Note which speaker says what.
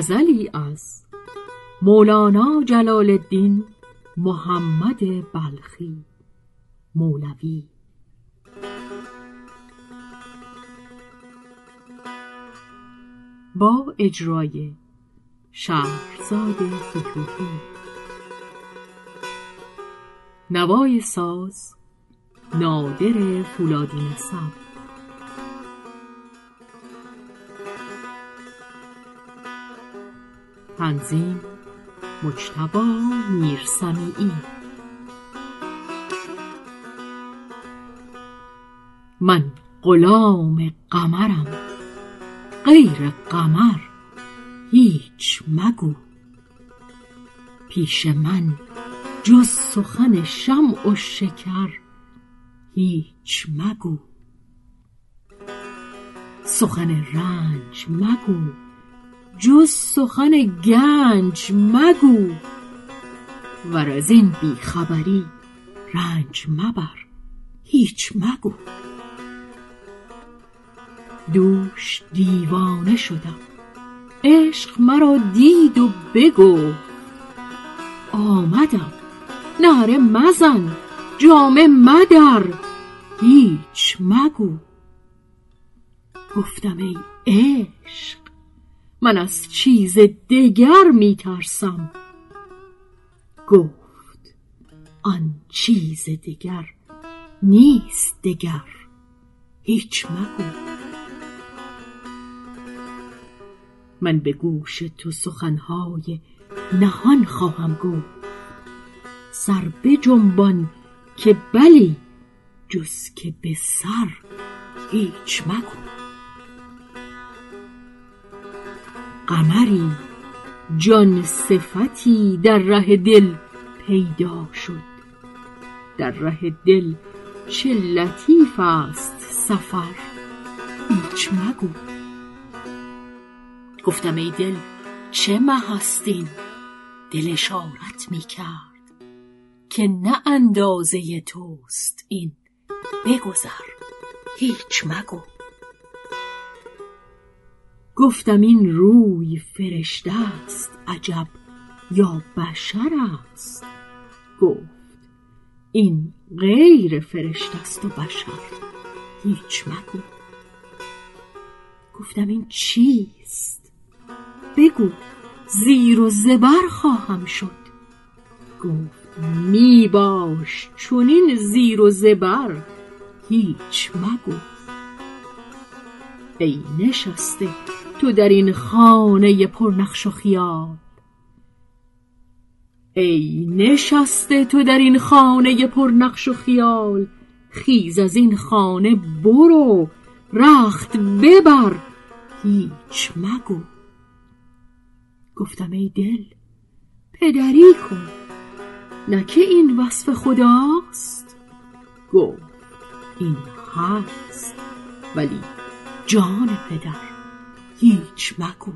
Speaker 1: غزلی از مولانا جلال الدین محمد بلخی مولوی. با اجرای شهرزاد فتوحی. نوای ساز نادر فولادی نسب تنظیم مجتبا میرسمیعی. من غلام قمرم غیر قمر هیچ مگو. پیش من جز سخن شمع و شکر هیچ مگو. سخن رنج مگو. جز سخن گنج مگو. ور از این بیخبری رنج مبر هیچ مگو. دوش دیوانه شدم عشق مرا دید و بگو. آمدم نره مزن جامه مدر هیچ مگو. گفتم ای عشق من از چیز دگر میترسم. گفت آن چیز دگر نیست دگر. هیچ مگو. من به گوش تو سخنهای نهان خواهم گفت. سر بجنبان که بلی جز که به سر هیچ مگو. قمری جان صفتی در ره دل پیدا شد. در ره دل چه لطیف است سفر هیچ مگو. گفتم ای دل چه هستین؟ دل اشارت می کرد که نه اندازه توست این. بگذر هیچ مگو. گفتم این روی فرشته است عجب یا بشر است؟ گفت این غیر فرشته است و بشر هیچ مگو. گفتم این چیست؟ بگو زیر و زبر خواهم شد. گفت می باش چونین زیر و زبر هیچ مگو. ای نشسته تو در این خانه پرنقش و خیال. ای نشسته تو در این خانه پرنقش و خیال خیز از این خانه برو رخت ببر هیچ مگو. گفتم ای دل پدری کن نه که این وصف خداست. گفت این هست ولی جان پدر. هیچ مگو